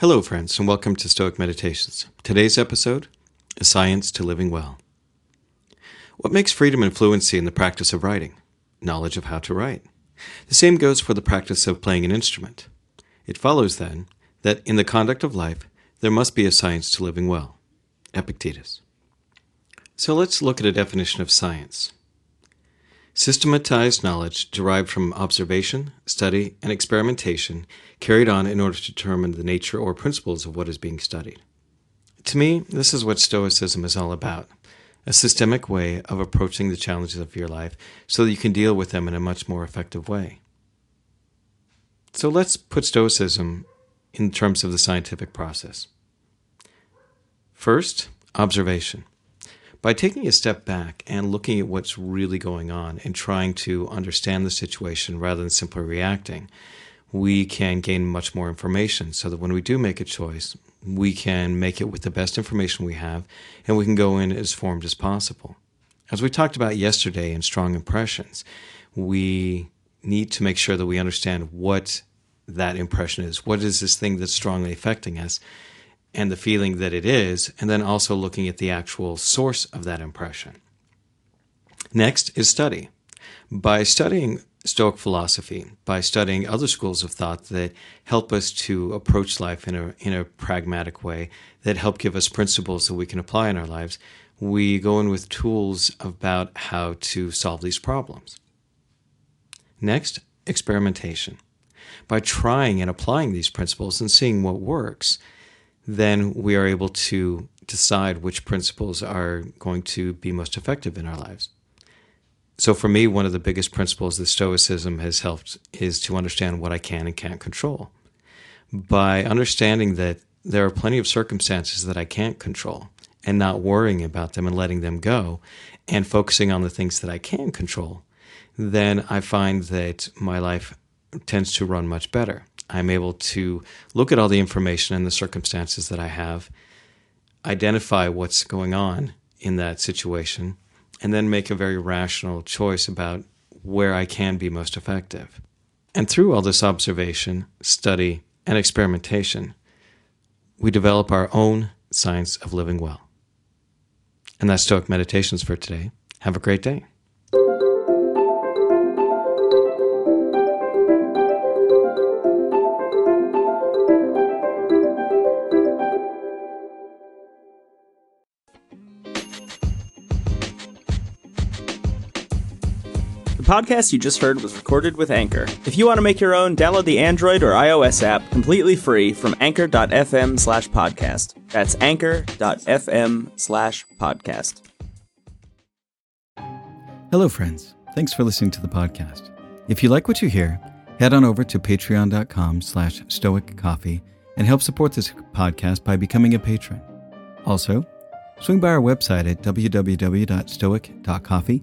Hello, friends, and welcome to Stoic Meditations. Today's episode is Science to Living Well. What makes freedom and fluency in the practice of writing? Knowledge of how to write. The same goes for the practice of playing an instrument. It follows, then, that in the conduct of life, there must be a science to living well. Epictetus. So let's look at a definition of science. Systematized knowledge derived from observation, study, and experimentation carried on in order to determine the nature or principles of what is being studied. To me, this is what Stoicism is all about a systemic way of approaching the challenges of your life so that you can deal with them in a much more effective way. So let's put Stoicism in terms of the scientific process. First, observation. By taking a step back and looking at what's really going on and trying to understand the situation rather than simply reacting, we can gain much more information so that when we do make a choice, we can make it with the best information we have and we can go in as formed as possible. As we talked about yesterday in Strong Impressions, we need to make sure that we understand what that impression is. What is this thing that's strongly affecting us? And the feeling that it is, and then also looking at the actual source of that impression. Next is study. By studying Stoic philosophy, by studying other schools of thought that help us to approach life in a, in a pragmatic way, that help give us principles that we can apply in our lives, we go in with tools about how to solve these problems. Next, experimentation. By trying and applying these principles and seeing what works, then we are able to decide which principles are going to be most effective in our lives. So, for me, one of the biggest principles that Stoicism has helped is to understand what I can and can't control. By understanding that there are plenty of circumstances that I can't control and not worrying about them and letting them go and focusing on the things that I can control, then I find that my life tends to run much better. I'm able to look at all the information and the circumstances that I have, identify what's going on in that situation, and then make a very rational choice about where I can be most effective. And through all this observation, study, and experimentation, we develop our own science of living well. And that's Stoic Meditations for today. Have a great day. Podcast you just heard was recorded with Anchor. If you want to make your own, download the Android or iOS app completely free from anchor.fm slash podcast. That's anchor.fm slash podcast. Hello, friends. Thanks for listening to the podcast. If you like what you hear, head on over to patreon.com slash stoic coffee and help support this podcast by becoming a patron. Also, swing by our website at www.stoic.coffee